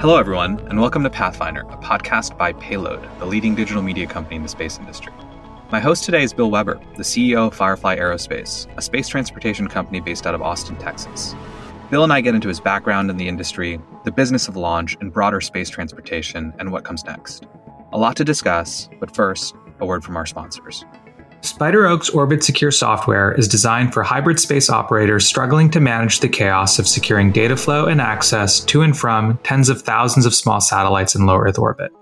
Hello, everyone, and welcome to Pathfinder, a podcast by Payload, the leading digital media company in the space industry. My host today is Bill Weber, the CEO of Firefly Aerospace, a space transportation company based out of Austin, Texas. Bill and I get into his background in the industry, the business of launch, and broader space transportation, and what comes next. A lot to discuss, but first, a word from our sponsors. SpiderOak's Orbit Secure software is designed for hybrid space operators struggling to manage the chaos of securing data flow and access to and from tens of thousands of small satellites in low Earth orbit.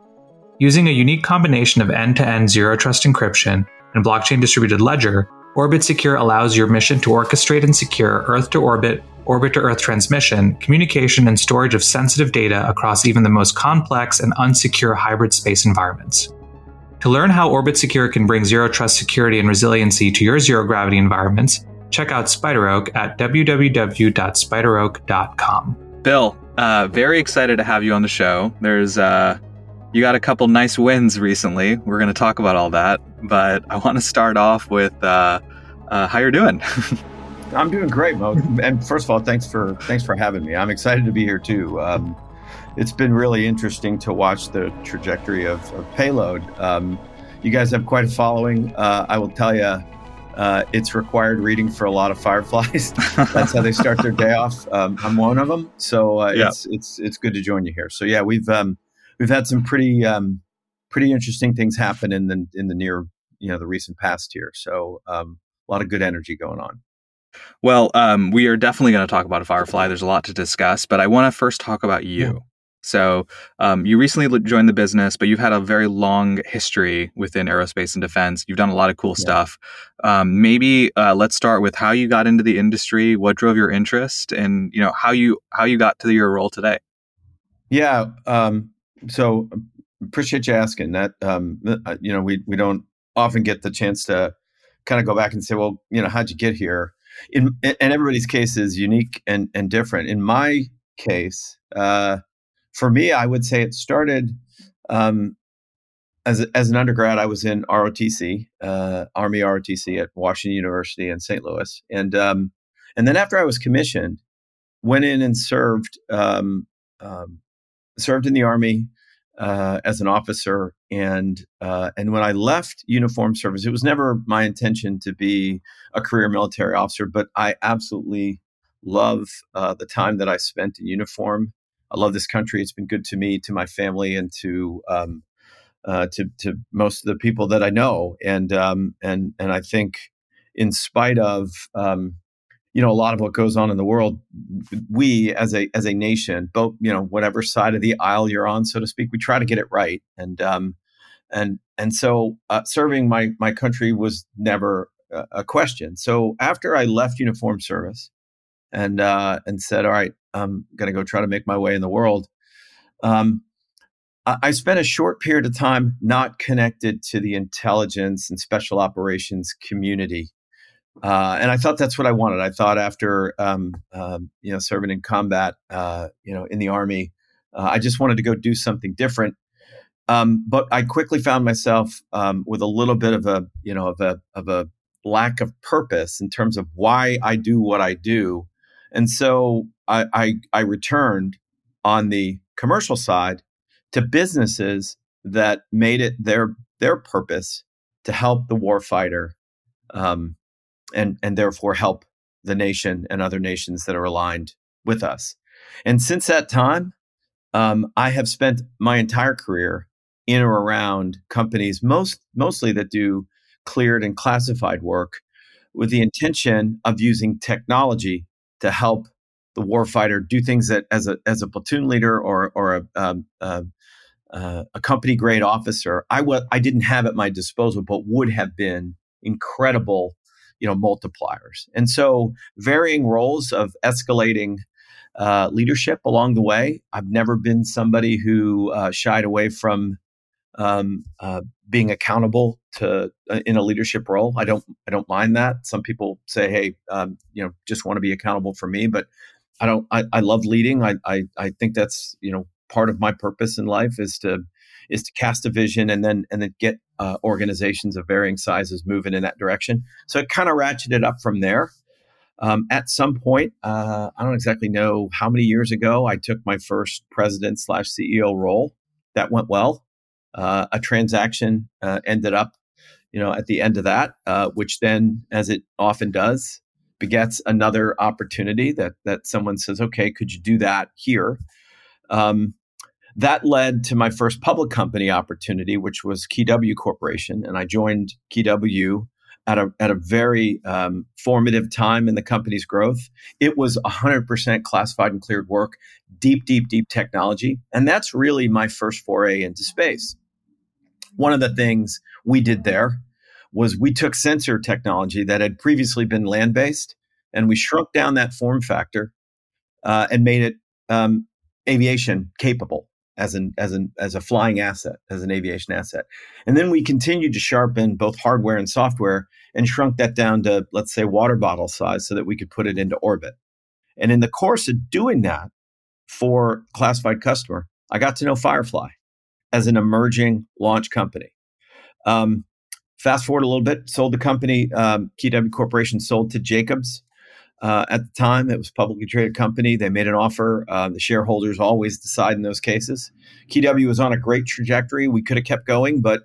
Using a unique combination of end to end zero trust encryption and blockchain distributed ledger, Orbit Secure allows your mission to orchestrate and secure Earth to orbit, orbit to Earth transmission, communication, and storage of sensitive data across even the most complex and unsecure hybrid space environments. To learn how Orbit Secure can bring zero trust security and resiliency to your zero gravity environments, check out SpiderOak at www.spideroak.com. Bill, uh, very excited to have you on the show. There's uh, you got a couple nice wins recently. We're going to talk about all that, but I want to start off with uh, uh how you're doing. I'm doing great, Mo. And first of all, thanks for thanks for having me. I'm excited to be here too. Um, it's been really interesting to watch the trajectory of, of payload. Um, you guys have quite a following. Uh, I will tell you, uh, it's required reading for a lot of fireflies. That's how they start their day off. Um, I'm one of them, so uh, yeah. it's it's it's good to join you here. So yeah, we've um, we've had some pretty um, pretty interesting things happen in the in the near you know the recent past here. So um, a lot of good energy going on. Well, um, we are definitely going to talk about a Firefly. There's a lot to discuss, but I want to first talk about you. So um, you recently joined the business, but you've had a very long history within aerospace and defense. You've done a lot of cool yeah. stuff. Um, maybe uh, let's start with how you got into the industry, what drove your interest, and you know how you how you got to your role today. Yeah. Um, so appreciate you asking that. Um, uh, you know, we we don't often get the chance to kind of go back and say, well, you know, how'd you get here? In and everybody's case is unique and and different. In my case. Uh, for me, I would say it started um, as, as an undergrad. I was in ROTC, uh, Army ROTC at Washington University in St. Louis, and um, and then after I was commissioned, went in and served um, um served in the Army uh, as an officer, and uh, and when I left uniform service, it was never my intention to be a career military officer, but I absolutely love uh, the time that I spent in uniform I love this country. It's been good to me, to my family, and to um, uh, to to most of the people that I know. And um, and and I think, in spite of um, you know a lot of what goes on in the world, we as a as a nation, both you know whatever side of the aisle you're on, so to speak, we try to get it right. And um, and and so uh, serving my my country was never a, question. So after I left uniform service, and uh, and said, "All right, I'm going to go try to make my way in the world." Um, I spent a short period of time not connected to the intelligence and special operations community, uh, and I thought that's what I wanted. I thought after um, um, you know serving in combat, uh, you know, in the army, uh, I just wanted to go do something different. Um, but I quickly found myself um, with a little bit of a you know of a of a lack of purpose in terms of why I do what I do and so I, I, I returned on the commercial side to businesses that made it their their purpose to help the warfighter um, and and therefore help the nation and other nations that are aligned with us. And since that time, um, I have spent my entire career in or around companies, most mostly that do cleared and classified work, with the intention of using technology to help the warfighter do things that as a as a platoon leader or or a a company grade officer I w- I didn't have at my disposal, but would have been incredible, you know, multipliers. And so varying roles of escalating uh, leadership along the way. I've never been somebody who uh, shied away from um, uh, being accountable to uh, in a leadership role. I don't I don't mind that. Some people say, hey, um, you know, just want to be accountable for me, but I don't. I, I love leading. I, I I think that's you know part of my purpose in life is to is to cast a vision and then and then get uh, organizations of varying sizes moving in that direction. So it kind of ratcheted up from there. Um, at some point, uh, I don't exactly know how many years ago, I took my first president slash CEO role. That went well. Uh, a transaction uh, ended up, you know, at the end of that, uh, which then, as it often does, begets another opportunity that that someone says, "Okay, could you do that here?" Um, that led to my first public company opportunity, which was KeyW Corporation, and I joined KeyW at a at a very um, formative time in the company's growth. It was 100% classified and cleared work, deep, deep, deep technology, and that's really my first foray into space. One of the things we did there was we took sensor technology that had previously been land based and we shrunk down that form factor uh, and made it um, aviation capable as an as an as a flying asset as an aviation asset. And then we continued to sharpen both hardware and software and shrunk that down to let's say water bottle size so that we could put it into orbit. And in the course of doing that for classified customer i got to know firefly as an emerging launch company um, Fast forward a little bit, sold the company. Um, KeyW Corporation sold to Jacobs. Uh, at the time, it was a publicly traded company. They made an offer. Uh, the shareholders always decide in those cases. KW was on a great trajectory. We could have kept going, but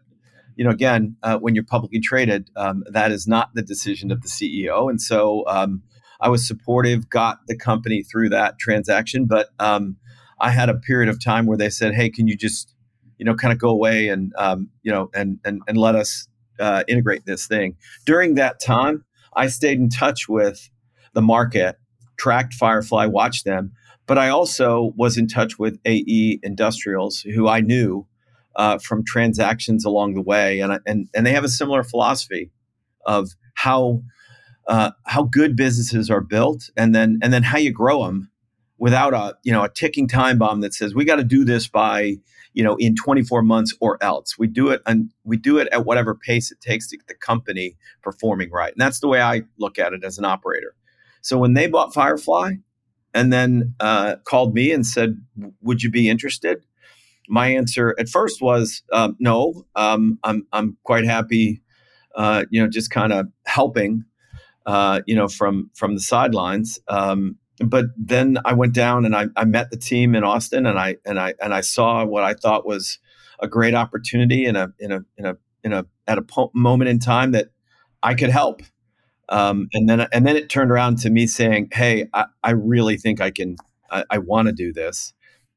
you know, again, uh, when you're publicly traded, um, that is not the decision of the CEO. And so um, I was supportive, got the company through that transaction. But um, I had a period of time where they said, "Hey, can you just, you know, kind of go away and um, you know, and and and let us uh, integrate this thing. During that time, I stayed in touch with the market, tracked Firefly, watched them, but I also was in touch with AE Industrials, who I knew uh, from transactions along the way, and and and they have a similar philosophy of how uh, how good businesses are built, and then and then how you grow them without a you know a ticking time bomb that says we got to do this by you know in 24 months or else. We do it and we do it at whatever pace it takes to get the company performing right and that's the way i look at it as an operator. So when they bought firefly and then uh, called me and said would you be interested? My answer at first was um, no um, I'm, I'm quite happy uh, you know just kind of helping uh, you know from from the sidelines um, but then I went down and I, I met the team in Austin and I and I and I saw what I thought was a great opportunity in a in a in a in a at a po- moment in time that I could help. Um, and then and then it turned around to me saying, "Hey, I, I really think I can. I, I want to do this,"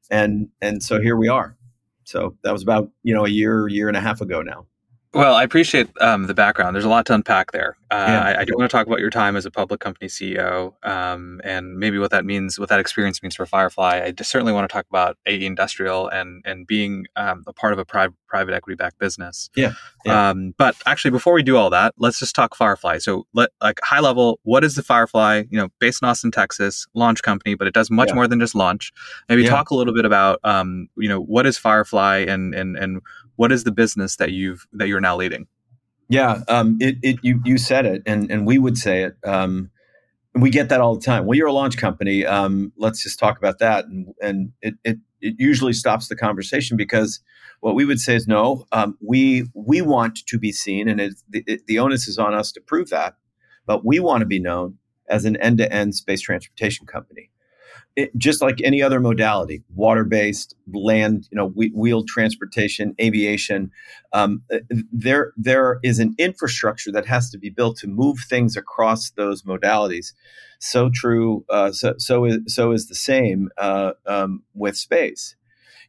and and so here we are. So that was about you know a year year and a half ago now. Well, I appreciate um, the background. There's a lot to unpack there. Uh, yeah. I, I, do want to talk about your time as a public company CEO um, and maybe what that means, what that experience means for Firefly. I certainly want to talk about AE Industrial and and being um, a part of a pri- private equity backed business. Yeah. yeah. Um, but actually, before we do all that, let's just talk Firefly. So, let like high level, what is the Firefly? You know, based in Austin, Texas, launch company, but it does much yeah. more than just launch. Maybe talk a little bit about um, you know what is Firefly and and and what is the business that you've that you're now leading? Yeah, um, it, it you you said it, and and we would say it. Um, we get that all the time. Well, you're a launch company. Um, let's just talk about that, and and it, it it usually stops the conversation because what we would say is no. Um, we we want to be seen, and the, it, the onus is on us to prove that. But we want to be known as an end-to-end space transportation company it, just like any other modality, water-based, land, you know, wheeled transportation, aviation, um, there there is an infrastructure that has to be built to move things across those modalities. So true. Uh, so so is so is the same uh, um, with space.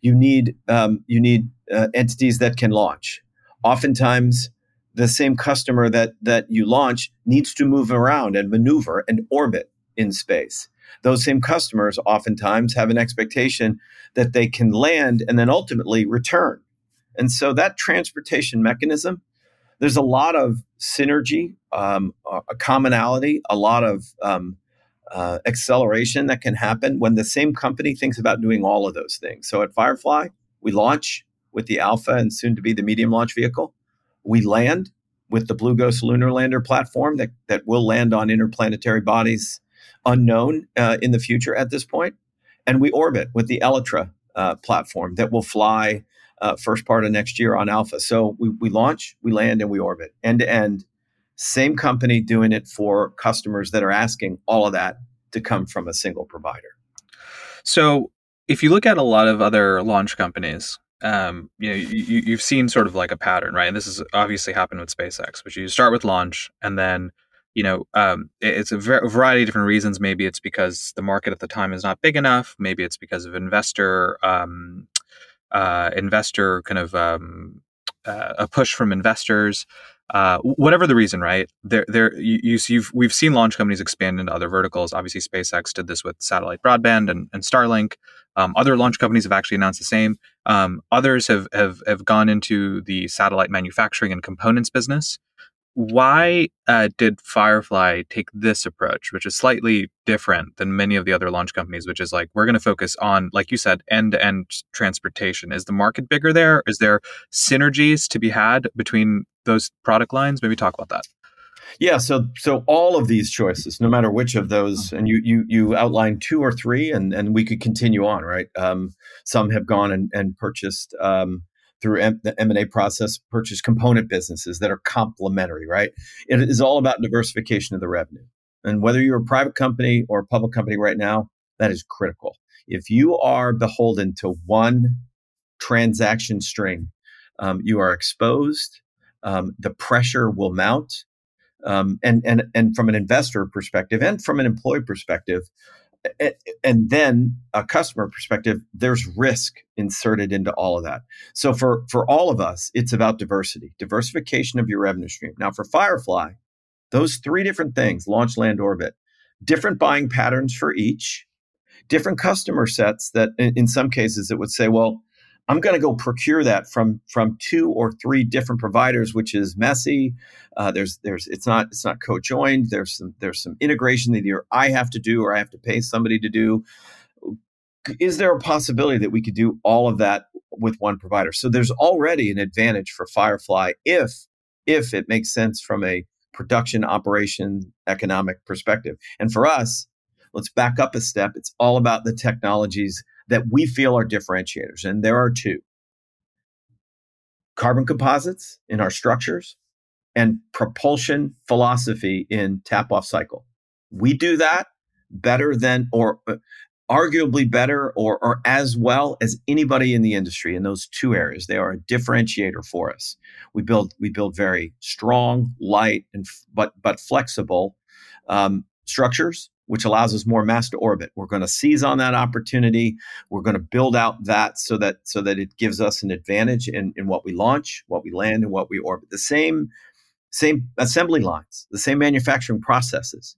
You need um, you need uh, entities that can launch. Oftentimes, the same customer that that you launch needs to move around and maneuver and orbit in space those same customers oftentimes have an expectation that they can land and then ultimately return. And so that transportation mechanism, there's a lot of synergy, um, a commonality, a lot of um, uh, acceleration that can happen when the same company thinks about doing all of those things. So at Firefly, we launch with the Alpha and soon to be the medium launch vehicle. We land with the Blue Ghost lunar lander platform that, that will land on interplanetary bodies unknown uh, in the future at this point. And we orbit with the Elytra uh, platform that will fly uh, first part of next year on Alpha. So we, we launch, we land, and we orbit end to end Same company doing it for customers that are asking all of that to come from a single provider. So, if you look at a lot of other launch companies, um, you know, you, you've seen sort of like a pattern, right? And this has obviously happened with SpaceX, which you start with launch and then you know, um, it's a variety of different reasons. Maybe it's because the market at the time is not big enough. Maybe it's because of investor, um, uh, investor kind of um, uh, a push from investors. Uh, whatever the reason, right? There, there, you, have we've seen launch companies expand into other verticals. Obviously, SpaceX did this with satellite broadband and, and Starlink. Um, other launch companies have actually announced the same. Um, others have, have have gone into the satellite manufacturing and components business why uh, did Firefly take this approach, which is slightly different than many of the other launch companies, which is like, we're going to focus on, like you said, end to end transportation? Is the market bigger there? Is there synergies to be had between those product lines? Maybe talk about that. Yeah, so so all of these choices, no matter which of those, and you you you outlined two or three, and and we could continue on, right? Um, some have gone and, and purchased um, through M- the M&A process purchase component businesses that are complementary, right? It is all about diversification of the revenue. And whether you're a private company or a public company right now, that is critical. If you are beholden to one transaction string, um, you are exposed. Um, the pressure will mount. Um, and, and, and from an investor perspective and from an employee perspective, and then a customer perspective there's risk inserted into all of that. So for for all of us it's about diversity diversification of your revenue stream. Now for firefly those three different things launch land orbit different buying patterns for each different customer sets that in, in some cases it would say well I'm going to go procure that from from two or three different providers, which is messy. Uh, there's there's it's not it's not co-joined. There's some there's some integration that either I have to do or I have to pay somebody to do. Is there a possibility that we could do all of that with one provider? So there's already an advantage for Firefly if if it makes sense from a production operation economic perspective. And for us, let's back up a step. It's all about the technologies that we feel are differentiators. And there are two carbon composites in our structures and propulsion philosophy in tap off cycle. We do that better than, or uh, arguably better, or, or as well as anybody in the industry in those two areas. They are a differentiator for us. We build we build very strong, light, and but but flexible um, structures which allows us more mass to orbit. We're going to seize on that opportunity. We're going to build out that so that so that it gives us an advantage in, in what we launch, what we land, and what we orbit. The same same assembly lines, the same manufacturing processes,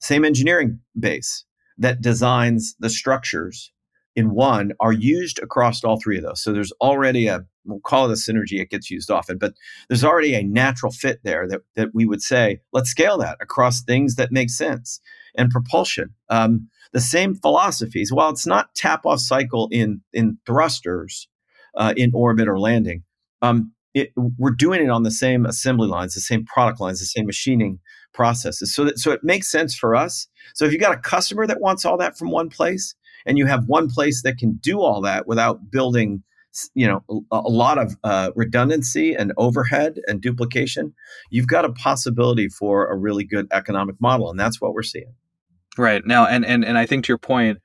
same engineering base that designs the structures in one are used across all three of those. So there's already a we'll call it a synergy. It gets used often, but there's already a natural fit there that that we would say let's scale that across things that make sense and propulsion. Um, the same philosophies. While it's not tap off cycle in in thrusters uh, in orbit or landing, um, it, we're doing it on the same assembly lines, the same product lines, the same machining processes. So that so it makes sense for us. So if you got a customer that wants all that from one place, and you have one place that can do all that without building you know a, a lot of uh, redundancy and overhead and duplication you've got a possibility for a really good economic model and that's what we're seeing Right. Now and and and I think to your point,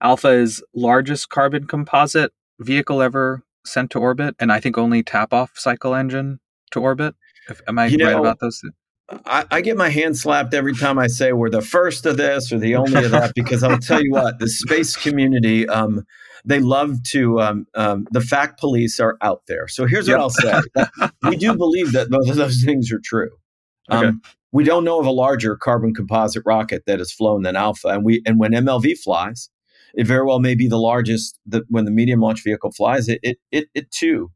Alpha is largest carbon composite vehicle ever sent to orbit, and I think only tap off cycle engine to orbit. If, am I you right know, about those? I, I, get my hand slapped every time I say we're the first of this or the only of that because I'll tell you what, the space community, um, they love to, um, um, the fact police are out there. So here's yep. what I'll say. we do believe that both of those things are true. Okay. Um, we don't know of a larger carbon composite rocket that has flown than Alpha. And we and when MLV flies, it very well may be the largest. The, when the medium launch vehicle flies, it it it, it too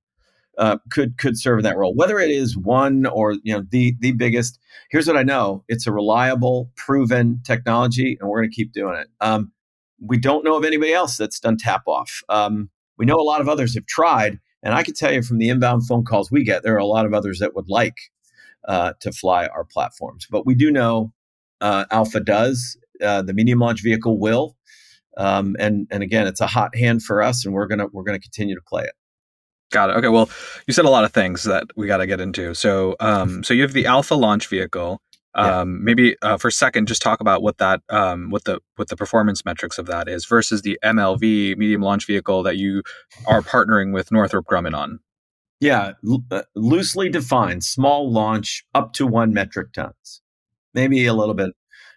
uh, could could serve in that role. Whether it is one or you know the the biggest. Here's what I know: it's a reliable, proven technology, and we're going to keep doing it. Um, we don't know of anybody else that's done tap off. Um, we know a lot of others have tried, and I can tell you from the inbound phone calls we get, there are a lot of others that would like uh, to fly our platforms. But we do know uh, Alpha does. Uh, the medium launch vehicle will, um, and and again, it's a hot hand for us, and we're gonna we're gonna continue to play it. Got it. Okay. Well, you said a lot of things that we got to get into. So, um, so you have the Alpha launch vehicle. Um, yeah. Maybe uh, for a second, just talk about what that, um, what the what the performance metrics of that is versus the MLV medium launch vehicle that you are partnering with Northrop Grumman on. Yeah, uh, loosely defined, small launch up to one metric tons, maybe a little bit.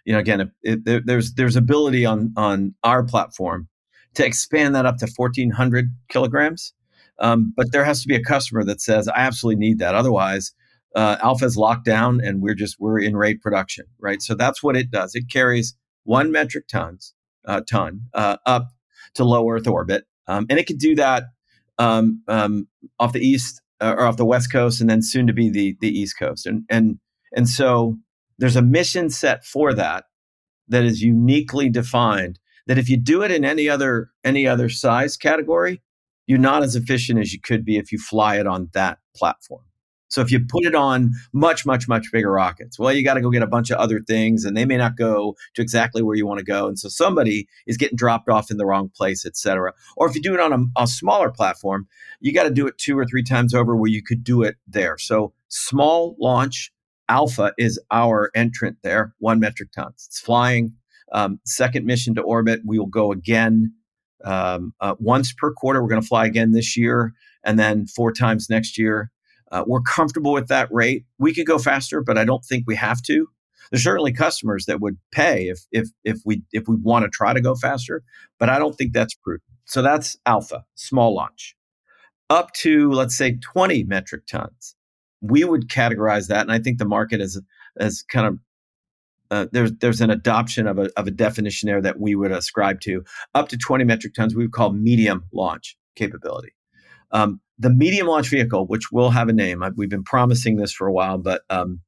You know, again, if there, there's there's ability on on our platform to expand that up to 1,400 kilograms. Um, but there has to be a customer that says, I absolutely need that. Otherwise, uh, Alpha is locked down and we're just, we're in rate production, right? So that's what it does. It carries one metric tons, uh, ton uh, up to low Earth orbit. Um, and it could do that um, um off the east uh, or off the west coast and then soon to be the, the east coast. And, and, and so there's a mission set for that that is uniquely defined that if you do it in any other any other size category you're not as efficient as you could be if you fly it on that platform. So if you put it on much, much, much bigger rockets, well, you got to go get a bunch of other things and they may not go to exactly where you want to go. And so somebody is getting dropped off in the wrong place, et cetera. Or if you do it on a, a smaller platform, you got to do it two or three times over where you could do it there. So small launch Alpha is our entrant there, one metric tons. It's flying. Um, second mission to orbit. We will go again um, uh, once per quarter. We're going to fly again this year and then four times next year. Uh, we're comfortable with that rate. We could go faster, but I don't think we have to. There's certainly customers that would pay if if if we if we want to try to go faster, but I don't think that's prudent. So that's alpha, small launch. Up to let's say 20 metric tons. We would categorize that, and I think the market is has kind of uh, there's there's an adoption of a of a definition there that we would ascribe to up to 20 metric tons. We would call medium launch capability. Um, the medium launch vehicle, which will have a name, I, we've been promising this for a while, but um,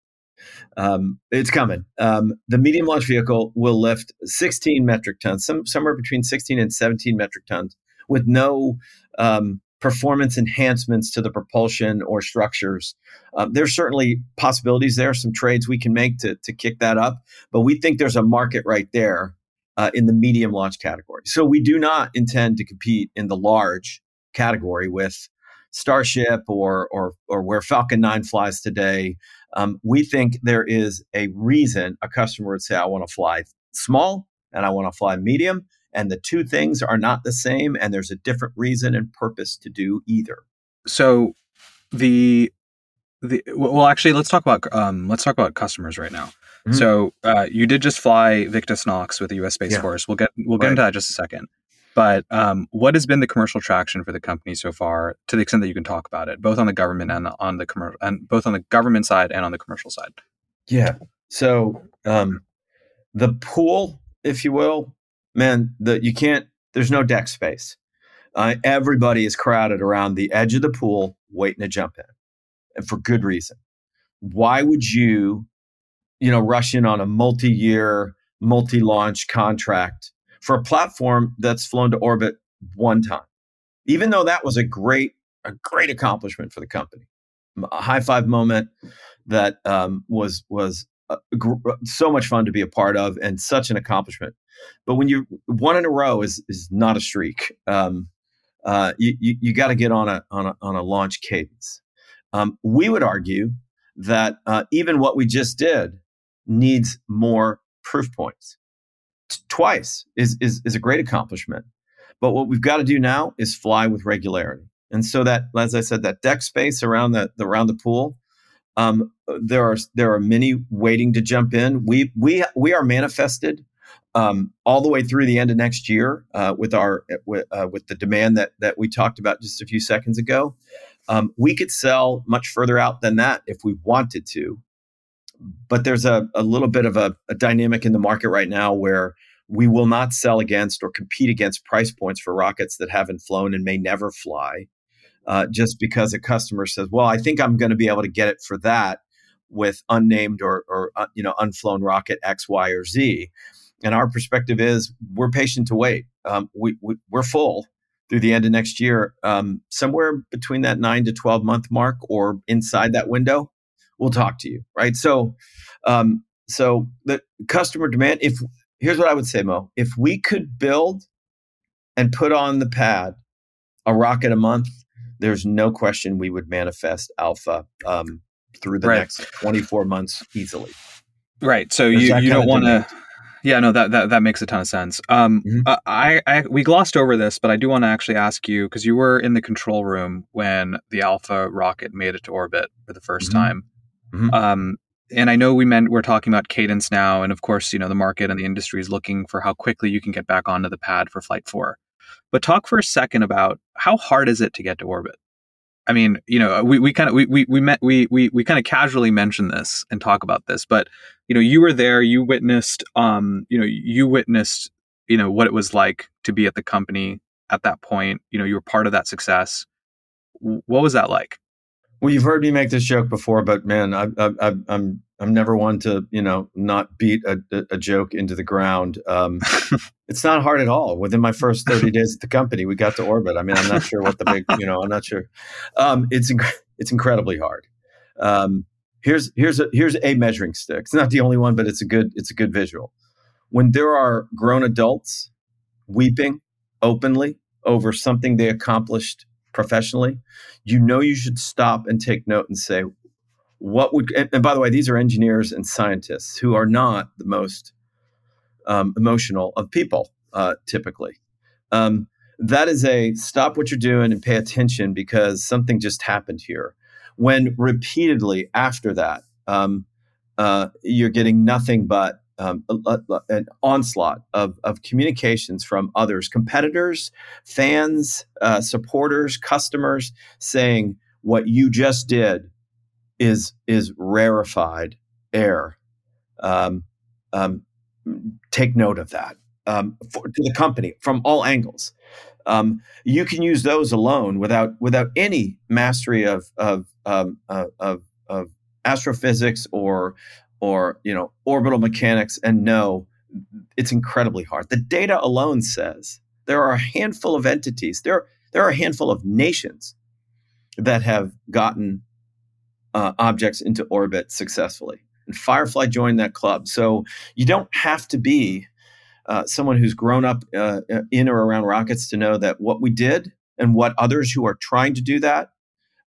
um, it's coming. Um, the medium launch vehicle will lift 16 metric tons, some, somewhere between 16 and 17 metric tons, with no um, performance enhancements to the propulsion or structures. Uh, there's certainly possibilities there, some trades we can make to, to kick that up, but we think there's a market right there uh, in the medium launch category. So we do not intend to compete in the large category with Starship or or or where Falcon 9 flies today. Um, we think there is a reason a customer would say, I want to fly small and I want to fly medium and the two things are not the same and there's a different reason and purpose to do either so the the well actually let's talk about um let's talk about customers right now mm-hmm. so uh, you did just fly victus nox with the us space yeah. force we'll get we'll get right. into that just a second but um, what has been the commercial traction for the company so far to the extent that you can talk about it both on the government and on the commercial and both on the government side and on the commercial side yeah so um, the pool if you will man, the, you can't, there's no deck space. Uh, everybody is crowded around the edge of the pool waiting to jump in, and for good reason. Why would you, you know, rush in on a multi-year, multi-launch contract for a platform that's flown to orbit one time? Even though that was a great, a great accomplishment for the company, a high five moment that um, was was so much fun to be a part of and such an accomplishment. But when you one in a row is is not a streak. Um, uh, you you, you got to get on a on a on a launch cadence. Um, we would argue that uh, even what we just did needs more proof points. Twice is, is is a great accomplishment, but what we've got to do now is fly with regularity. And so that, as I said, that deck space around the, the around the pool um, there are there are many waiting to jump in. We we we are manifested um, all the way through the end of next year uh, with our with, uh, with the demand that that we talked about just a few seconds ago. Um, we could sell much further out than that if we wanted to, but there's a, a little bit of a, a dynamic in the market right now where we will not sell against or compete against price points for rockets that haven't flown and may never fly uh, just because a customer says, "Well, I think I'm going to be able to get it for that with unnamed or, or uh, you know unflown rocket X, Y, or Z." And our perspective is we're patient to wait. Um, we, we are full through the end of next year, um, somewhere between that nine to twelve month mark or inside that window. We'll talk to you, right? So, um, so the customer demand. If here's what I would say, Mo, if we could build and put on the pad a rocket a month there's no question we would manifest alpha um, through the Right. next 24 months easily. Right. So There's you, you don't want to. Yeah, no, that, that that makes a ton of sense. Um, Mhm. uh, I, I we glossed over this, but I do want to actually ask you because you were in the control room when the Alpha rocket made it to orbit for the 1st Mhm. time. Mhm. Um, and I know we meant we're talking about cadence now, and of course, you know the market and the industry is looking for how quickly you can get back onto the pad for Flight Four. But talk for a second about how hard is it to get to orbit? I mean, you know, we, we kind of we we we met we we we kind of casually mention this and talk about this, but you know, you were there, you witnessed, um, you know, you witnessed, you know, what it was like to be at the company at that point. You know, you were part of that success. What was that like? Well, you've heard me make this joke before, but man, I, I, I, I'm I'm never one to you know not beat a, a- joke into the ground. Um, it's not hard at all. Within my first 30 days at the company, we got to orbit. I mean, I'm not sure what the big you know I'm not sure. Um, it's inc- it's incredibly hard. Um, here's here's a here's a measuring stick. It's not the only one, but it's a good it's a good visual. When there are grown adults weeping openly over something they accomplished professionally, you know you should stop and take note and say, what would and, by the way, these are engineers and scientists who are not the most um, emotional of people uh, typically. Um, that is a stop what you're doing and pay attention because something just happened here. When repeatedly after that, um, uh, you're getting nothing but um, a- a- an onslaught of, of communications from others, competitors, fans, uh, supporters, customers, saying what you just did is is rarefied air. Um, um, take note of that um, for, to the company from all angles. Um, you can use those alone without without any mastery of of um, uh, of, of astrophysics or or you know orbital mechanics, and know it's incredibly hard. The data alone says there are a handful of entities. There there are a handful of nations that have gotten uh, objects into orbit successfully. And Firefly joined that club. So you don't have to be uh, someone who's grown up uh, in or around rockets to know that what we did and what others who are trying to do that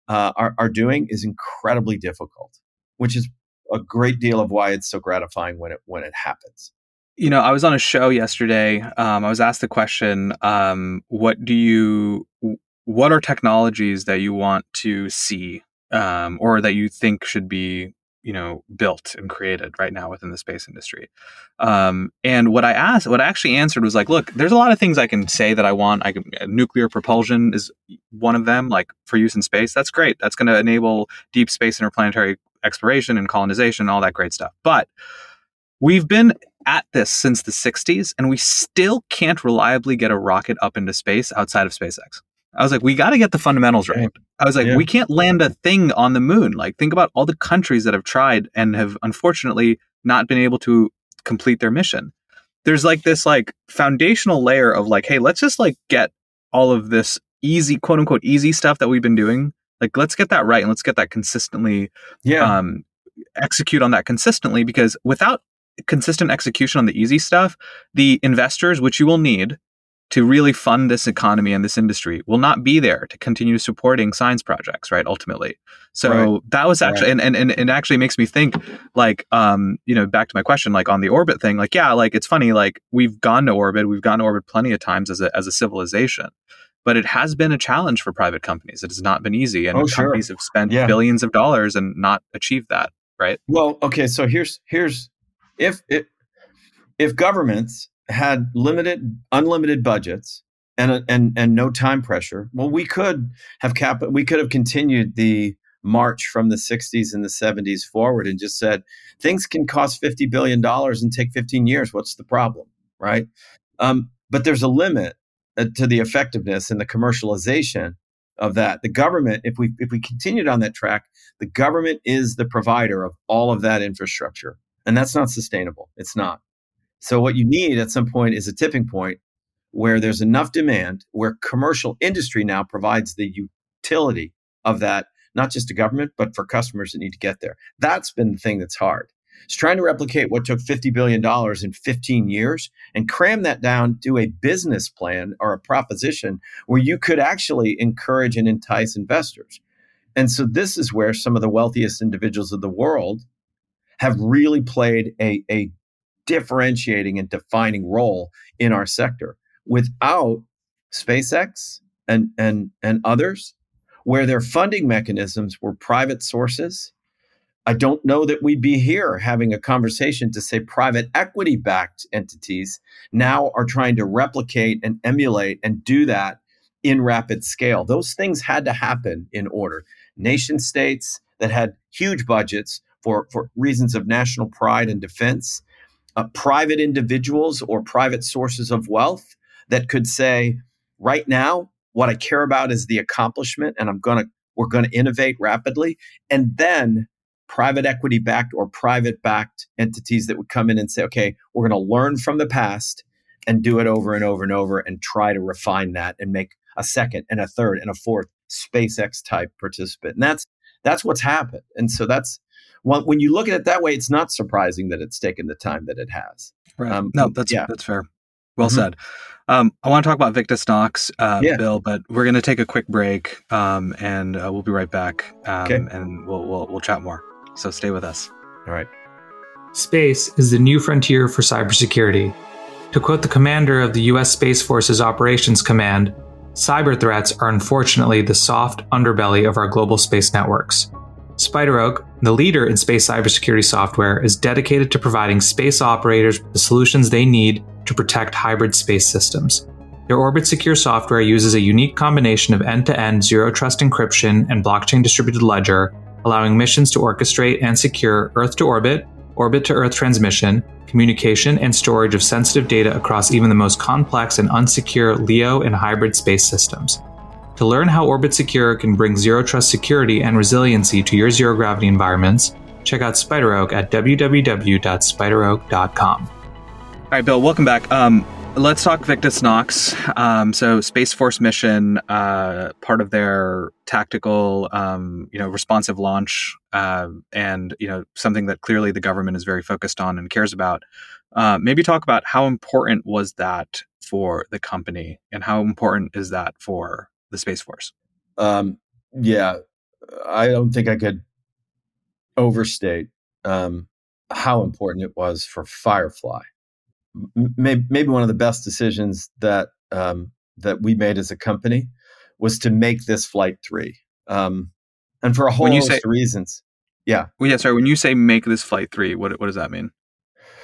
uh, are, are doing is incredibly difficult, which is a great deal of why it's so gratifying when it when it happens. You know, I was on a show yesterday. Um, I was asked the question, um, "What do you? What are technologies that you want to see, um, or that you think should be, you know, built and created right now within the space industry?" Um, and what I asked, what I actually answered was like, "Look, there's a lot of things I can say that I want. I can nuclear propulsion is one of them, like for use in space. That's great. That's going to enable deep space interplanetary exploration and colonization, all that great stuff. But we've been at this since the 60s and we still can't reliably get a rocket up into space outside of SpaceX. I was like, we got to get the fundamentals right. I was like, Yeah. we can't land a thing on the moon. Like, think about all the countries that have tried and have unfortunately not been able to complete their mission. There's like this like foundational layer of like, hey, let's just like get all of this easy, quote unquote, easy stuff that we've been doing. Like, let's get that right and let's get that consistently Yeah, um, execute on that consistently because without consistent execution on the easy stuff, the investors, which you will need to really fund this economy and this industry, will not be there to continue supporting science projects, right? Ultimately. So Right. that was actually, and, and, and it actually makes me think like, um, you know, back to my question, like on the orbit thing, like, yeah, like it's funny, like we've gone to orbit, we've gone to orbit plenty of times as a, as a civilization. But it has been a challenge for private companies. It has not been easy, and Oh, sure. companies have spent Yeah. billions of dollars and not achieved that. Right? Well, okay, so here's here's if it if governments had limited unlimited budgets and and and no time pressure, well we could have cap we could have continued the march from the 60s and the 70s forward and just said things can cost 50 billion dollars and take 15 years, what's the problem, right? Um, but there's a limit Uh, to the effectiveness and the commercialization of that. The government if we if we continued on that track the government is the provider of all of that infrastructure. And that's not sustainable. It's not. So, what you need at some point is a tipping point where there's enough demand, where commercial industry now provides the utility of that, not just to government, but for customers that need to get there. That's been the thing that's hard. Is trying to replicate what took $50 billion in 15 years and cram that down to a business plan or a proposition where you could actually encourage and entice investors. And so this is where some of the wealthiest individuals of the world have really played a, a differentiating and defining role in our sector. Without SpaceX and, and, and others, where their funding mechanisms were private sources, I don't know that we'd be here having a conversation to say private equity backed entities now are trying to replicate and emulate and do that in rapid scale. Those things had to happen in order. Nation states that had huge budgets for, for reasons of national pride and defense, uh, private individuals or private sources of wealth that could say, right now, what I care about is the accomplishment, and I'm to we're going to innovate rapidly, and then private equity backed or private backed entities that would come in and say, okay, we're going to learn from the past and do it over and over and over and try to refine that and make a second and a third and a fourth SpaceX type participant. And that's that's what's happened. And so that's when you look at it that way, it's not surprising that it's taken the time that it has. Right. Um, no, that's yeah. that's fair. Well mm-hmm. said. Um, I want to talk about Victus Nox, uh, yeah. Bill, but we're going to take a quick break, um, and uh, we'll be right back, um, okay. and we'll, we'll we'll chat more. So stay with us. All right. Space is the new frontier for cybersecurity. To quote the commander of the U.S. Space Force's Operations Command, cyber threats are unfortunately the soft underbelly of our global space networks. SpiderOak, the leader in space cybersecurity software, is dedicated to providing space operators with the solutions they need to protect hybrid space systems. Their Orbit Secure software uses a unique combination of end to end zero trust encryption and blockchain distributed ledger allowing missions to orchestrate and secure Earth to orbit, orbit to Earth transmission, communication, and storage of sensitive data across even the most complex and unsecure LEO and hybrid space systems. To learn how Orbit Secure can bring zero trust security and resiliency to your zero gravity environments, check out SpiderOak at www.spideroak.com. All right, Bill, welcome back. Um, let's talk Victus Nox. Um, so, Space Force mission, uh, part of their tactical, um, you know, responsive launch, uh, and you know, something that clearly the government is very focused on and cares about. Uh, maybe talk about how important was that for the company, and how important is that for the Space Force? Um, yeah, I don't think I could overstate um, how important it was for Firefly maybe, maybe one of the best decisions that um, that we made as a company was to make this flight three, um, and for a whole host say, of reasons. Yeah. Well, yeah. Sorry. When you say make this flight three, what what does that mean?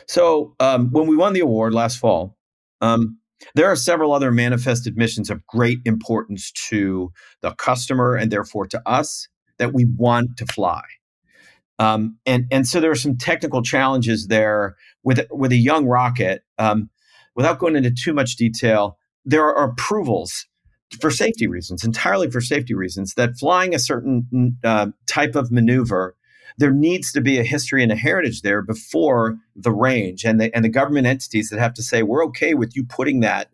So um, when we won the award last fall, um, there are several other manifested missions of great importance to the customer and therefore to us that we want to fly. Um, and and so there are some technical challenges there with with a young rocket. Um, without going into too much detail, there are approvals for safety reasons, entirely for safety reasons, that flying a certain uh, type of maneuver, there needs to be a history and a heritage there before the range and the and the government entities that have to say we're okay with you putting that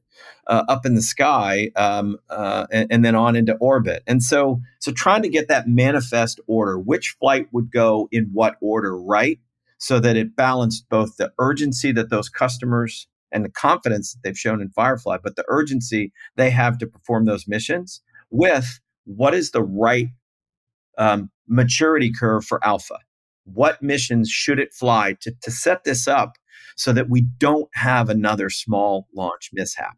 uh, up in the sky um, uh, and, and, then on into orbit. And so, so trying to get that manifest order, which flight would go in what order, right, so that it balanced both the urgency that those customers and the confidence that they've shown in Firefly, but the urgency they have to perform those missions with what is the right um, maturity curve for Alpha. What missions should it fly to, to set this up so that we don't have another small launch mishap?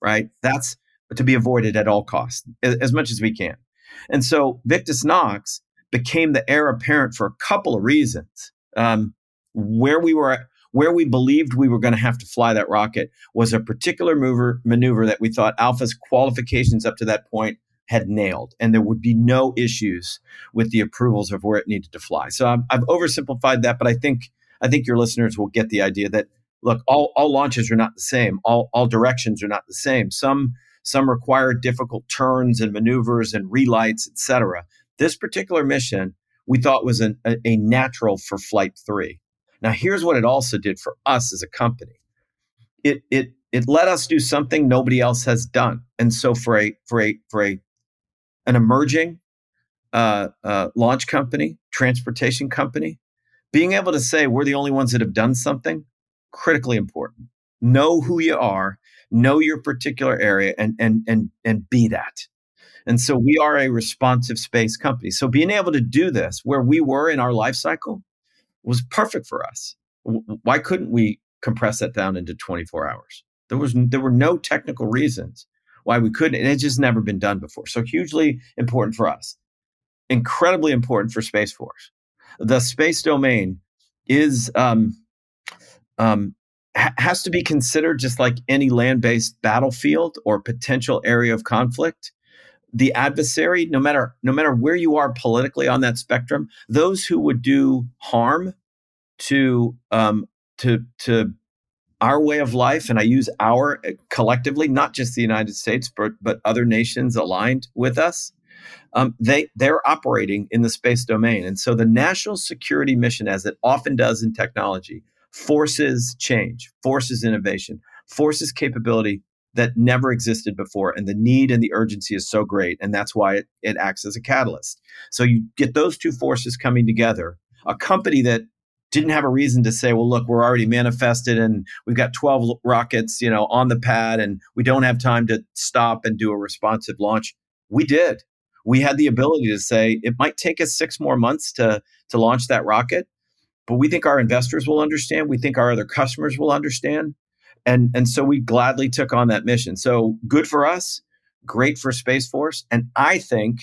right? That's to be avoided at all costs, as much as we can. And so Victus Nox became the heir apparent for a couple of reasons. Um, where we were, where we believed we were going to have to fly that rocket was a particular mover, maneuver that we thought Alpha's qualifications up to that point had nailed, and there would be no issues with the approvals of where it needed to fly. So I've, I've oversimplified that, but I think I think your listeners will get the idea that look, all, all launches are not the same. All, all directions are not the same. Some, some require difficult turns and maneuvers and relights, etc. This particular mission we thought was an, a, a natural for flight three. Now, here's what it also did for us as a company. It, it, it let us do something nobody else has done. And so for a, for a, for a, an emerging uh, uh, launch company, transportation company, being able to say we're the only ones that have done something, critically important. Know who you are, know your particular area, and and and and be that. And so we are a responsive space company. So being able to do this where we were in our life cycle was perfect for us. Why couldn't we compress that down into 24 hours? There was there were no technical reasons why we couldn't. And it's just never been done before. So hugely important for us. Incredibly important for Space Force. The space domain is um, um, ha- has to be considered just like any land-based battlefield or potential area of conflict the adversary no matter no matter where you are politically on that spectrum those who would do harm to um, to to our way of life and i use our uh, collectively not just the united states but but other nations aligned with us um, they they're operating in the space domain. And so the national security mission as it often does in technology forces change forces innovation forces capability that never existed before and the need and the urgency is so great and that's why it, it acts as a catalyst. So you get those two forces coming together a company that didn't have a reason to say well look we're already manifested and we've got 12 rockets you know on the pad and we don't have time to stop and do a responsive launch. We did. We had the ability to say it might take us six more months to to launch that rocket but we think our investors will understand we think our other customers will understand and and so we gladly took on that mission. So good for us great for space force and i think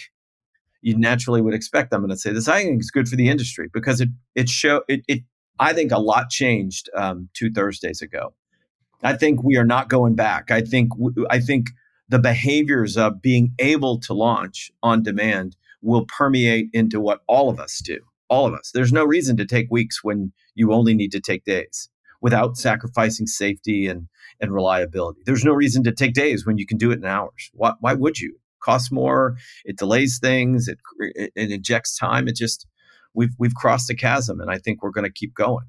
you naturally would expect i'm going to say this i think it's good for the industry because it it show it, it i think a lot changed um, two thursdays ago. I think we are not going back. I think i think the behaviors of being able to launch on demand will permeate into what all of us do all of us. There's no reason to take weeks when you only need to take days without sacrificing safety and, and reliability. There's no reason to take days when you can do it in hours. Why, why would you? It costs more. It delays things. It, it, it injects time. It just we've we've crossed a chasm, and I think we're going to keep going.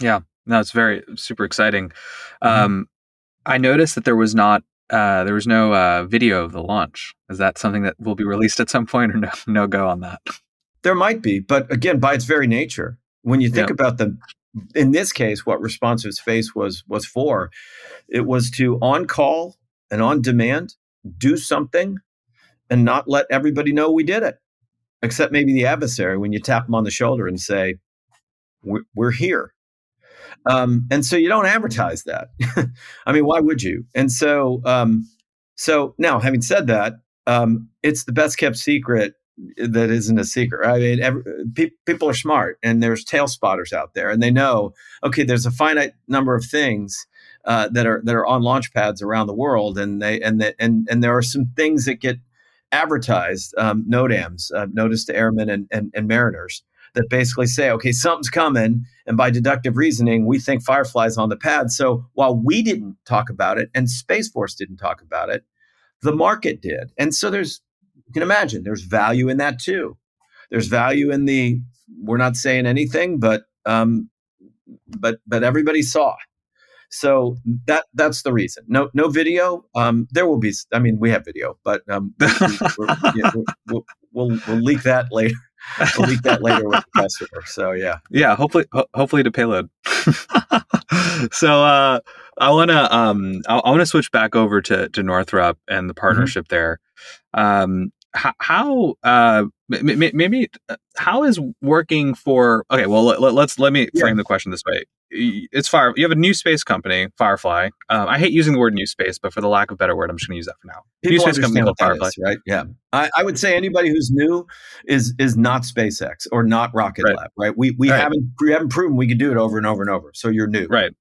Yeah, no, it's very super exciting. Mm-hmm. Um, I noticed that there was not uh, there was no uh, video of the launch. Is that something that will be released at some point, or no no go on that? There might be, but again, by its very nature, when you think yeah. about the in this case, what responsive space was was for, it was to on call and on demand do something and not let everybody know we did it, except maybe the adversary when you tap them on the shoulder and say, "We're, here." Um, and so you don't advertise that. I mean, why would you? And so, um, so now, having said that, um, it's the best kept secret that isn't a secret. I mean, every, pe- people are smart, and there's tail spotters out there, and they know okay, there's a finite number of things uh, that are that are on launch pads around the world, and they and the, and and there are some things that get advertised, um, NOTAMs, uh, notice to airmen and, and, and mariners, that basically say, okay, something's coming, and by deductive reasoning, we think Firefly's on the pad. So while we didn't talk about it, and Space Force didn't talk about it, the market did, and so there's you can imagine there's value in that too. There's value in the we're not saying anything, but um, but but everybody saw. So that that's the reason. No no video. Um, there will be. I mean, we have video, but um, we, yeah, we'll, we'll, we'll leak that later. We'll leak that later with the customer. So yeah, yeah. Hopefully, ho- hopefully to payload. so uh, I want to um, I, I want to switch back over to to Northrop and the mm-hmm. partnership mm-hmm. there. Um, how uh, maybe uh, how is working for okay well let, us let, let me frame yeah. the question this way. It's fire you have a new space company firefly. Um, i hate using the word new space but for the lack of better word i'm just going to use that for now. People new space company called firefly. is, right? Yeah. I, I, would say anybody who's new is is not spacex or not rocket right. lab right? We, we right. haven't we haven't proven we can do it over and over and over so you're new. Right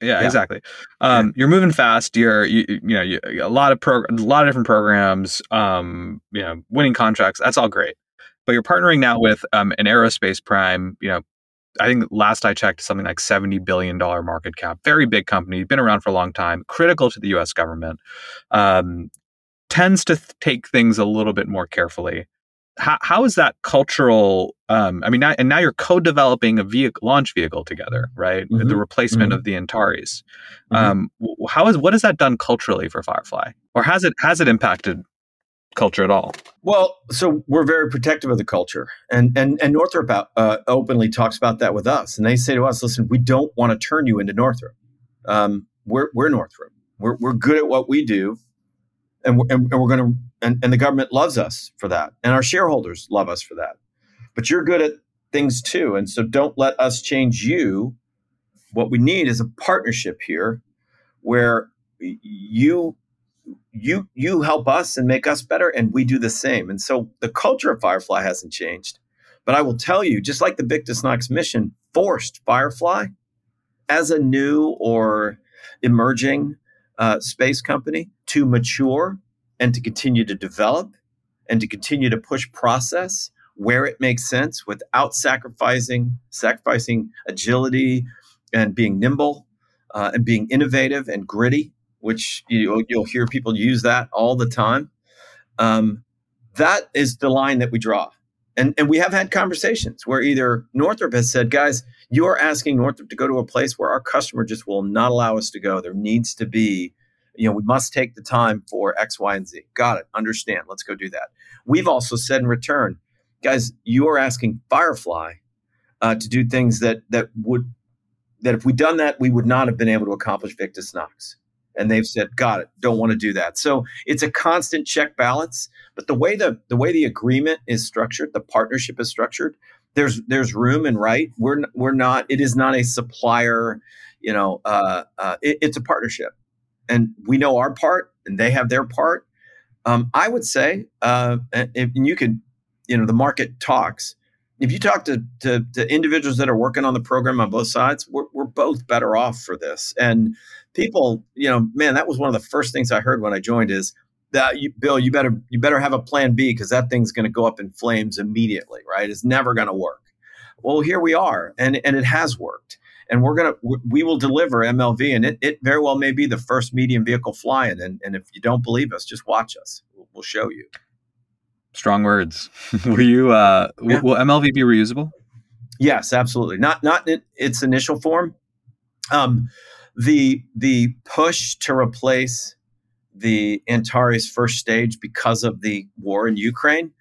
yeah, yeah, exactly. Um, you're moving fast. You're, you, you know, you, a lot of pro, a lot of different programs. Um, you know, winning contracts. That's all great. But you're partnering now with um, an aerospace prime. You know, I think last I checked, something like seventy billion dollar market cap. Very big company. Been around for a long time. Critical to the U.S. government. Um, tends to th- take things a little bit more carefully how, how is that cultural um, i mean now, and now you're co-developing a vehicle launch vehicle together right mm-hmm. the replacement mm-hmm. of the antares mm-hmm. um, how is what has that done culturally for firefly or has it has it impacted culture at all. Well, so we're very protective of the culture, and and and Northrop uh, openly talks about that with us, and they say to us, "Listen, we don't want to turn you into Northrop. Um, we're we're Northrop. We're we're good at what we do, and and, and we're going to and, and the government loves us for that, and our shareholders love us for that. But you're good at things too, and so don't let us change you. What we need is a partnership here, where you you you help us and make us better and we do the same and so the culture of firefly hasn't changed but i will tell you just like the victus nox mission forced firefly as a new or emerging uh, space company to mature and to continue to develop and to continue to push process where it makes sense without sacrificing sacrificing agility and being nimble uh, and being innovative and gritty which you, you'll hear people use that all the time. Um, that is the line that we draw. And, and we have had conversations where either Northrop has said, guys, you are asking Northrop to go to a place where our customer just will not allow us to go. There needs to be, you know, we must take the time for X, Y, and Z. Got it. Understand. Let's go do that. We've also said in return, guys, you are asking Firefly uh, to do things that that would that if we'd done that, we would not have been able to accomplish Victus Nox and they've said got it don't want to do that so it's a constant check balance but the way the the way the agreement is structured the partnership is structured there's there's room and right we're we're not it is not a supplier you know uh, uh, it, it's a partnership and we know our part and they have their part um, i would say uh, and, you could you know the market talks if you talk to, to, to, individuals that are working on the program on both sides, we're, we're both better off for this. And people, you know, man, that was one of the first things I heard when I joined is that you, Bill, you better you better have a plan B because that thing's going to go up in flames immediately, right? It's never going to work. Well, here we are, and and it has worked, and we're gonna we will deliver MLV, and it, it very well may be the first medium vehicle flying. And and if you don't believe us, just watch us. We'll, we'll show you. Strong words. Were you? Uh, yeah. Will MLV be reusable? Yes, absolutely. Not not in its initial form. Um, the the push to replace the Antares first stage because of the war in Ukraine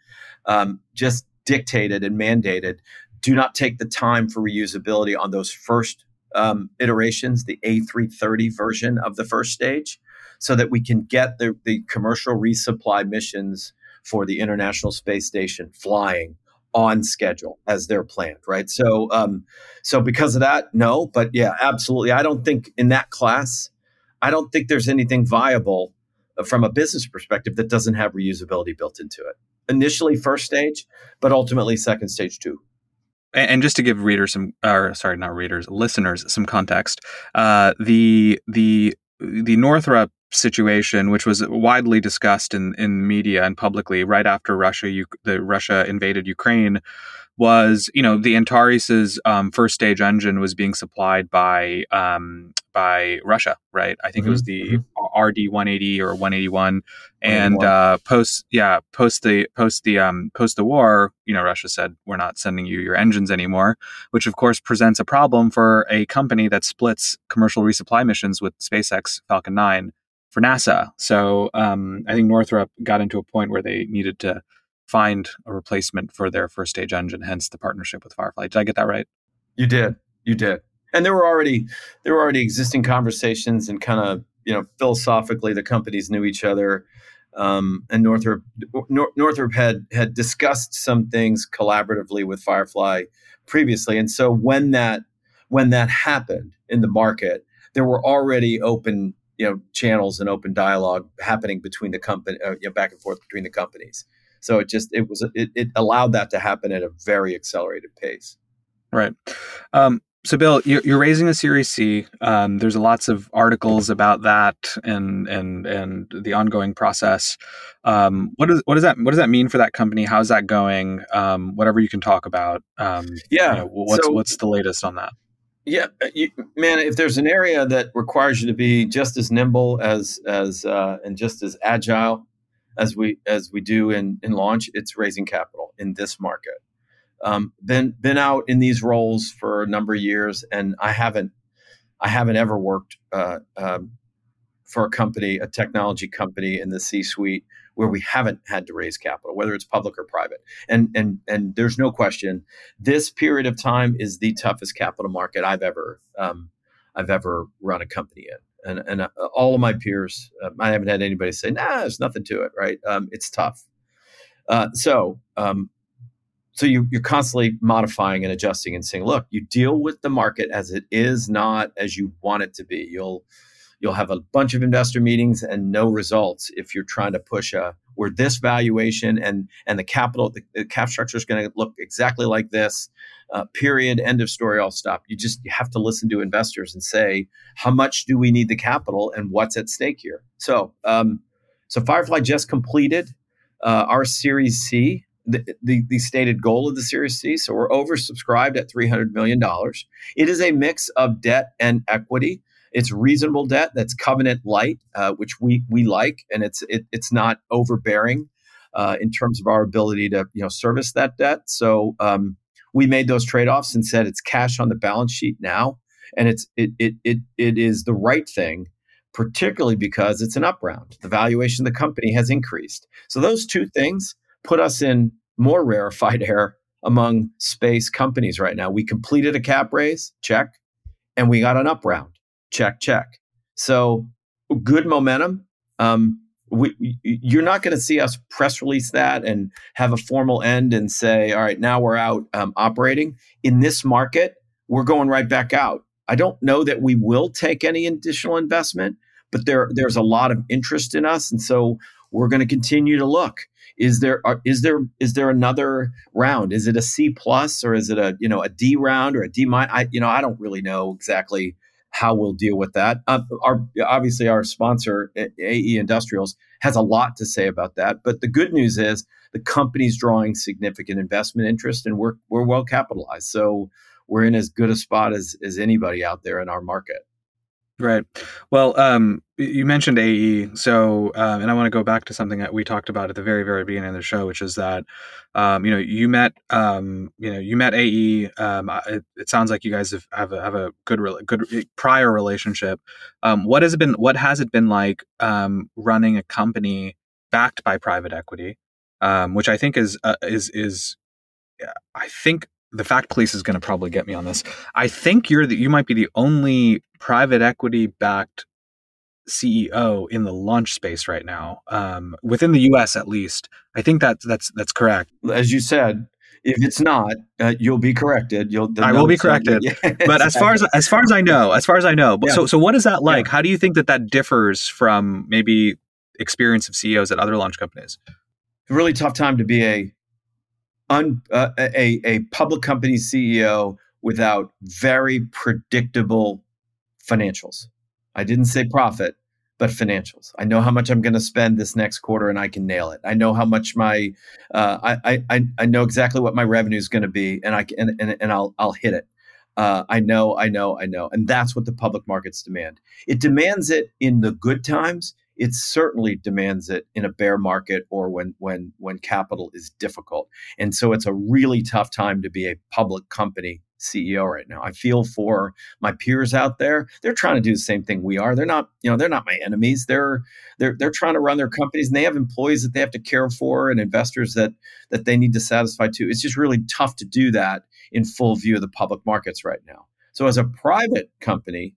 um, just dictated and mandated do not take the time for reusability on those first um, iterations, the A330 version of the first stage, so that we can get the, the commercial resupply missions for the International Space Station flying on schedule as they're planned, right? So, um, so because of that, no, but yeah, absolutely. I don't think in that class, I don't think there's anything viable from a business perspective that doesn't have reusability built into it. Initially, first stage, but ultimately second stage too. And just to give readers some, or sorry, not readers, listeners some context, uh, the the the Northrop situation, which was widely discussed in, in media and publicly right after Russia, U- the Russia invaded Ukraine, was you know the Antares's um, first stage engine was being supplied by um, by Russia, right? I think mm-hmm. it was mm-hmm, the mm-hmm. RD 180 or 181, and uh, post yeah post the post the um, post the war, you know Russia said we're not sending you your engines anymore, which of course presents a problem for a company that splits commercial resupply missions with SpaceX Falcon 9 for NASA. So um, I think Northrop got into a point where they needed to find a replacement for their first stage engine, hence the partnership with Firefly. Did I get that right? You did. You did. And there were already there were already existing conversations and kind of you know philosophically the companies knew each other. Um, and Northrop Nor- Northrop had had discussed some things collaboratively with Firefly previously, and so when that when that happened in the market, there were already open you know channels and open dialogue happening between the company uh, you know, back and forth between the companies so it just it was it, it allowed that to happen at a very accelerated pace. Right. Um, so bill you're, you're, raising a series c. Um, there's lots of articles about that and and and the ongoing process. Um, what does what does that what does that mean for that company? How's that going? Um, whatever you can talk about um, yeah you know, what's so, what's the latest on that? Yeah, uh, you, man. If there's an area that requires you to be just as nimble as as uh, and just as agile as we as we do in in launch, it's raising capital in this market. Um, been been out in these roles for a number of years, and I haven't I haven't ever worked uh, um, for a company, a technology company in the C-suite where we haven't had to raise capital, whether it's public or private. And and and there's no question, this period of time is the toughest capital market I've ever um, I've ever run a company in. And, and uh, all of my peers, uh, I haven't had anybody say, "Nah, there's nothing to it." Right? Um, it's tough. Uh, so um, so you, you're constantly modifying and adjusting and saying, "Look, you deal with the market as it is, not as you want it to be." You'll you'll have a bunch of investor meetings and no results if you're trying to push a where this valuation and and the capital the, the cap structure is going to look exactly like this uh, period end of story i'll stop you just you have to listen to investors and say how much do we need the capital and what's at stake here so um, so firefly just completed uh, our series c the, the, the, stated goal of the Series C. So we're oversubscribed at $300 million. It is a mix of debt and equity. It's reasonable debt that's covenant light, uh, which we we like, and it's it, it's not overbearing uh, in terms of our ability to you know service that debt. So um, we made those trade offs and said it's cash on the balance sheet now, and it's it it it, it is the right thing particularly because it's an up round. The valuation of the company has increased. So those two things put us in more rarefied air among space companies right now. We completed a cap raise, check, and we got an up round check, check. So good momentum. Um, we, you're not going to see us press release that and have a formal end and say, all right, now we're out um, operating. In this market, we're going right back out. I don't know that we will take any additional investment, but there there's a lot of interest in us, and so we're going to continue to look. Is there are, is there is there another round? Is it a C plus or is it a you know a D round or a D minus? I you know I don't really know exactly how we'll deal with that. Uh, our obviously our sponsor AE Industrials has a lot to say about that. But the good news is the company's drawing significant investment interest, and we're we're well capitalized. So we're in as good a spot as as anybody out there in our market. Right. Well, um, you mentioned AE, so um, and I want to go back to something that we talked about at the very, very beginning of the show, which is that um, you know you met um, you know you met AE. Um, it, it, sounds like you guys have have a, have a good good eh, prior relationship. Um, what has it been? What has it been like running a company backed by private equity, which I think is uh, is is I think the fact police is going to probably get me on this. I think you're the, you might be the only private equity backed CEO in the launch space right now, um, within the U.S. at least. I think that's that's that's correct. As you said, if it's not, uh, you'll be corrected. You'll I will be corrected. Yeah, but as far as as far as I know, as far as I know, yeah. so so what is that like? Yeah. How do you think that that differs from maybe experience of CEOs at other launch companies? It's a really tough time to be a un, uh, a, a public company CEO without very predictable financials. I didn't say profit, but financials. I know how much I'm going to spend this next quarter, and I can nail it. I know how much my uh, I, I I know exactly what my revenue is going to be, and I can and, and I'll I'll hit it. Uh, I know, I know, I know, and that's what the public markets demand. It demands it in the good times, it certainly demands it in a bear market or when when when capital is difficult. And so it's a really tough time to be a public company CEO right now. I feel for my peers out there. They're trying to do the same thing we are. They're not, you know, they're not my enemies. They're they're they're trying to run their companies and they have employees that they have to care for and investors that that they need to satisfy too. It's just really tough to do that in full view of the public markets right now. So as a private company,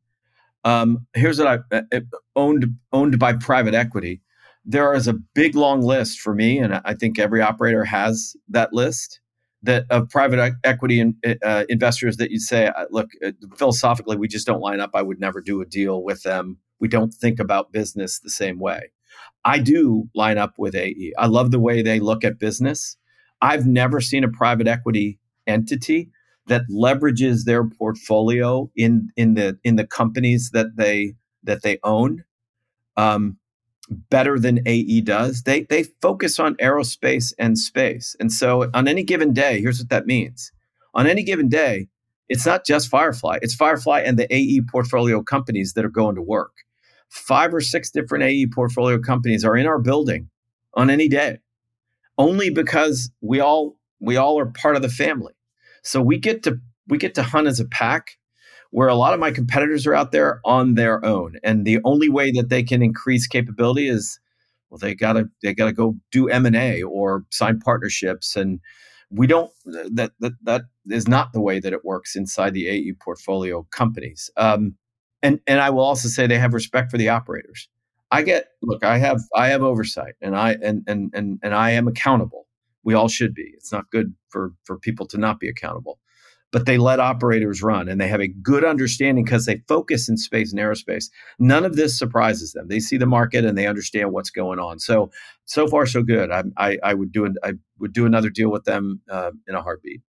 um, here's what I uh, uh, owned owned by private equity. There is a big long list for me, and I think every operator has that list that of private equity in, uh, investors that you say, uh, look, philosophically, we just don't line up. I would never do a deal with them. We don't think about business the same way. I do line up with AE. I love the way they look at business. I've never seen a private equity entity that leverages their portfolio in in the in the companies that they that they own um, better than AE does. They they focus on aerospace and space, and so on any given day, here's what that means: on any given day, it's not just Firefly; it's Firefly and the AE portfolio companies that are going to work. Five or six different AE portfolio companies are in our building on any day, only because we all we all are part of the family. So we get to we get to hunt as a pack where a lot of my competitors are out there on their own and the only way that they can increase capability is Well, they gotta they gotta go do M and A or sign partnerships, and we don't. That that that is not the way that it works inside the AE portfolio companies. Um, and and I will also say they have respect for the operators. I get look, I have I have oversight, and I and and and and I am accountable. We all should be. It's not good for for people to not be accountable but they let operators run and they have a good understanding because they focus in space and aerospace. None of this surprises them. They see the market and they understand what's going on. So, so far, so good. I, I, I would do an, I would do another deal with them uh, in a heartbeat.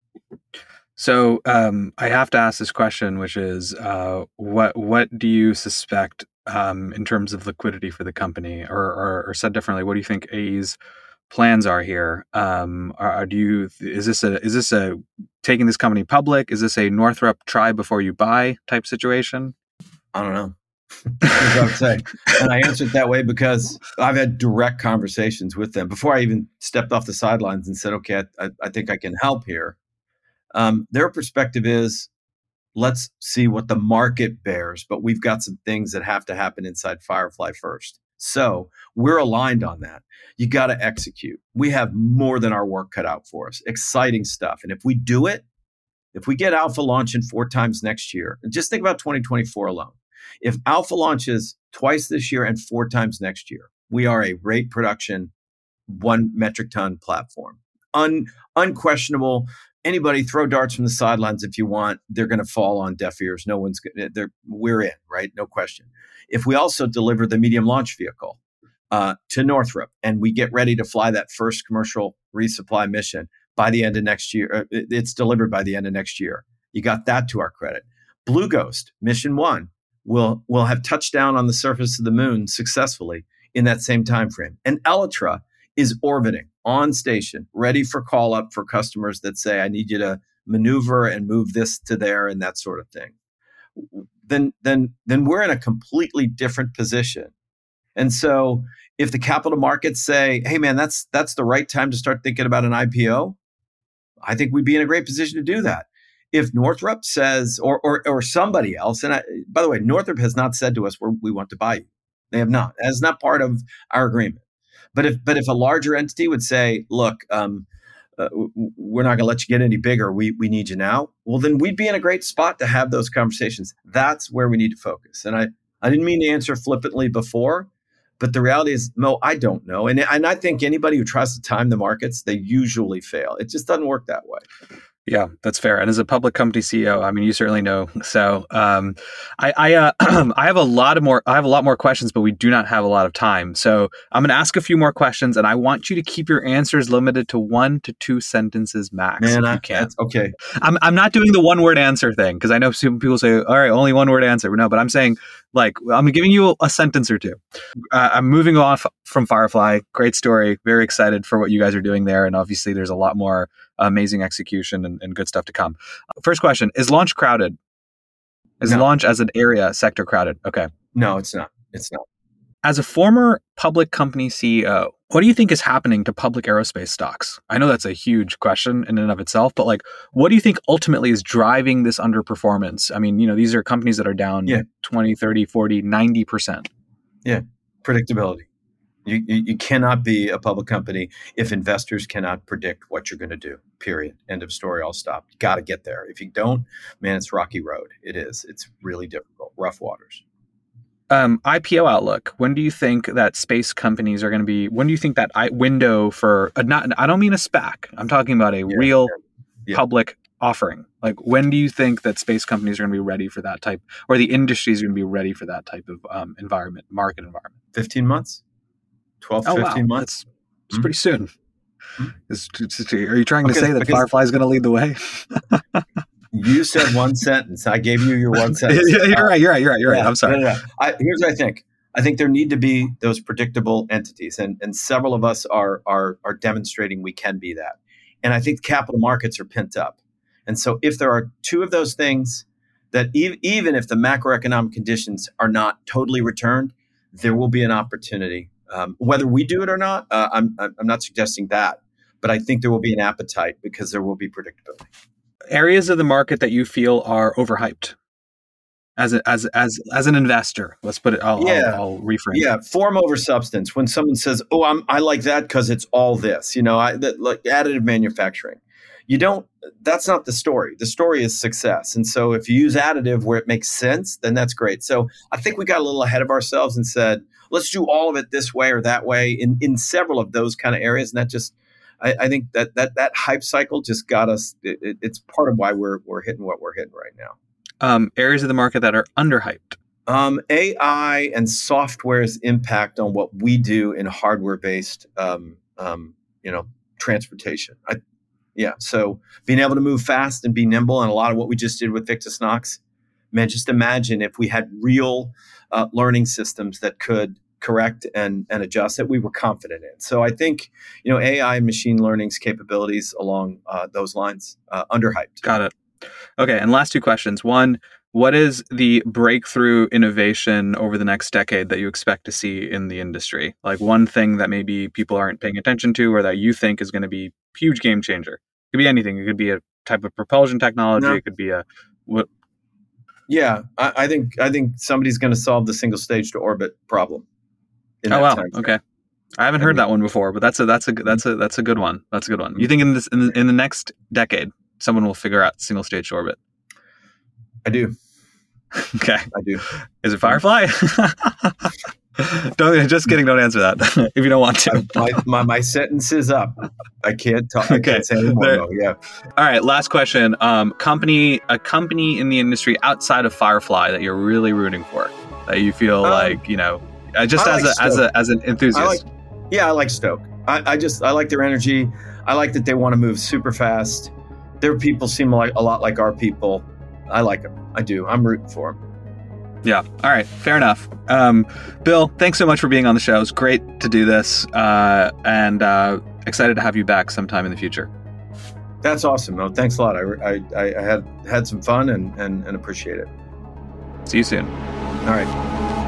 So um, I have to ask this question, which is, uh, what what do you suspect um, in terms of liquidity for the company, or, or, or said differently, what do you think AE's plans are here. Um, are, are, do you is this a is this a taking this company public? Is this a Northrop try before you buy type situation? I don't know. I would say, and I answered that way because I've had direct conversations with them before I even stepped off the sidelines and said, "Okay, I, I think I can help here." Um, their perspective is, let's see what the market bears, but we've got some things that have to happen inside Firefly first. So we're aligned on that. You got to execute. We have more than our work cut out for us. Exciting stuff. And if we do it, if we get Alpha launching four times next year, just think about 2024 alone. If Alpha launches twice this year and four times next year, we are a rate production, one metric ton platform. Un, unquestionable. Anybody throw darts from the sidelines if you want. They're going to fall on deaf ears. No one's. They're, we're in, right? No question if we also deliver the medium launch vehicle uh, to Northrop and we get ready to fly that first commercial resupply mission by the end of next year, uh, it's delivered by the end of next year. You got that to our credit. Blue Ghost mission one will will have touched down on the surface of the moon successfully in that same time frame. And Elytra is orbiting on station, ready for call up for customers that say, "I need you to maneuver and move this to there," and that sort of thing then then then we're in a completely different position. And so if the capital markets say, "Hey man, that's that's the right time to start thinking about an IPO," I think we'd be in a great position to do that. If Northrop says, or or, or somebody else, and I, by the way, Northrop has not said to us, where "We want to buy you." They have not. That's not part of our agreement. But if but if a larger entity would say, "Look," um, uh, we're not going to let you get any bigger. We, we need you now. Well, then we'd be in a great spot to have those conversations. That's where we need to focus. And I, I didn't mean to answer flippantly before, but the reality is, Mo, I don't know. And, and I think anybody who tries to time the markets, they usually fail. It just doesn't work that way. Yeah, that's fair. And as a public company CEO, I mean, you certainly know. So, um, I I, uh, I have a lot of more. I have a lot more questions, but we do not have a lot of time. So, I'm going to ask a few more questions, and I want you to keep your answers limited to one to two sentences max. Man, I, can't. okay. I'm I'm not doing the one word answer thing because I know some people say, "All right, only one word answer." No, but I'm saying like I'm giving you a sentence or two. Uh, I'm moving off from Firefly. Great story. Very excited for what you guys are doing there, and obviously there's a lot more amazing execution and, and good stuff to come. First question: Is launch crowded? Is no. launch as an area sector crowded? Okay. No, it's not. It's not. As a former public company CEO, what do you think is happening to public aerospace stocks? I know that's a huge question in and of itself, but like, what do you think ultimately is driving this underperformance? I mean, you know, these are companies that are down yeah. 20, 30, 40, 90%. Yeah, predictability. You, you, you cannot be a public company if investors cannot predict what you're going to do. Period. End of story. I'll stop. You got to get there. If you don't, man, it's rocky road. It is. It's really difficult. Rough waters. Um, IPO outlook. When do you think that space companies are going to be? When do you think that I, window for a, not? I don't mean a SPAC. I'm talking about a yeah, real yeah. public offering. Like when do you think that space companies are going to be ready for that type, or the industry is going to be ready for that type of um, environment, market environment? Fifteen months, 12, oh, 15 wow. months. It's mm-hmm. pretty soon. Mm-hmm. are you trying to say that Firefly is going to lead the way? You said one sentence. I gave you your one sentence. you're right. You're right. You're right. You're right. I'm sorry. No, no, no. I, here's what I think. I think there need to be those predictable entities, and and several of us are are are demonstrating we can be that. And I think capital markets are pent up. And so if there are two of those things that e- even if the macroeconomic conditions are not totally returned, there will be an opportunity. Um, whether we do it or not, uh, I'm I'm not suggesting that, but I think there will be an appetite because there will be predictability areas of the market that you feel are overhyped as a, as as as an investor. Let's put it. I'll, yeah. I'll, I'll reframe. Yeah, form over substance. When someone says, "Oh, I'm I like that because it's all this," you know, I that, like additive manufacturing. You don't. That's not the story. The story is success. And so, if you use additive where it makes sense, then that's great. So, I think we got a little ahead of ourselves and said, "Let's do all of it this way or that way." In in several of those kind of areas, and that just I, I, think that that that hype cycle just got us. It, it, it's part of why we're we're hitting what we're hitting right now um, areas of the market that are underhyped? Um, AI and software's impact on what we do in hardware-based, um, um, you know, transportation. I, yeah, so being able to move fast and be nimble, and a lot of what we just did with Victus Nox, man, just imagine if we had real uh, learning systems that could correct and, and adjust that we were confident in. So I think you know AI and machine learning's capabilities along uh, those lines uh, underhyped. Got it. Okay, and last two questions. One, what is the breakthrough innovation over the next decade that you expect to see in the industry? Like one thing that maybe people aren't paying attention to or that you think is going to be huge game changer. It could be anything. It could be a type of propulsion technology. No. It could be a what yeah, I, I think I think somebody's going to solve the single stage to orbit problem. Oh wow! Okay, I haven't heard I mean, that one before, but that's a that's a that's a that's a good one. That's a good one. You think in this in the, in the next decade, someone will figure out single stage orbit? I do. Okay. I do. Is it Firefly? don't just kidding. Don't answer that if you don't want to. my, my, my, sentence is up. I can't talk. I can't say anymore. Yeah. All right. Last question. Um, company, a company in the industry outside of Firefly that you're really rooting for, that you feel um, like you know, uh, just as a as a as an enthusiast. I like, yeah, I like Stoke. I, I just I like their energy. I like that they want to move super fast their people seem like a lot like our people. I like them. I do. I'm rooting for them. Yeah. All right. Fair enough. Um, Bill, thanks so much for being on the show. It's great to do this, uh, and uh, excited to have you back sometime in the future. That's awesome. Thanks a lot. I, I, I had had some fun and, and, and appreciate it. See you soon. All right.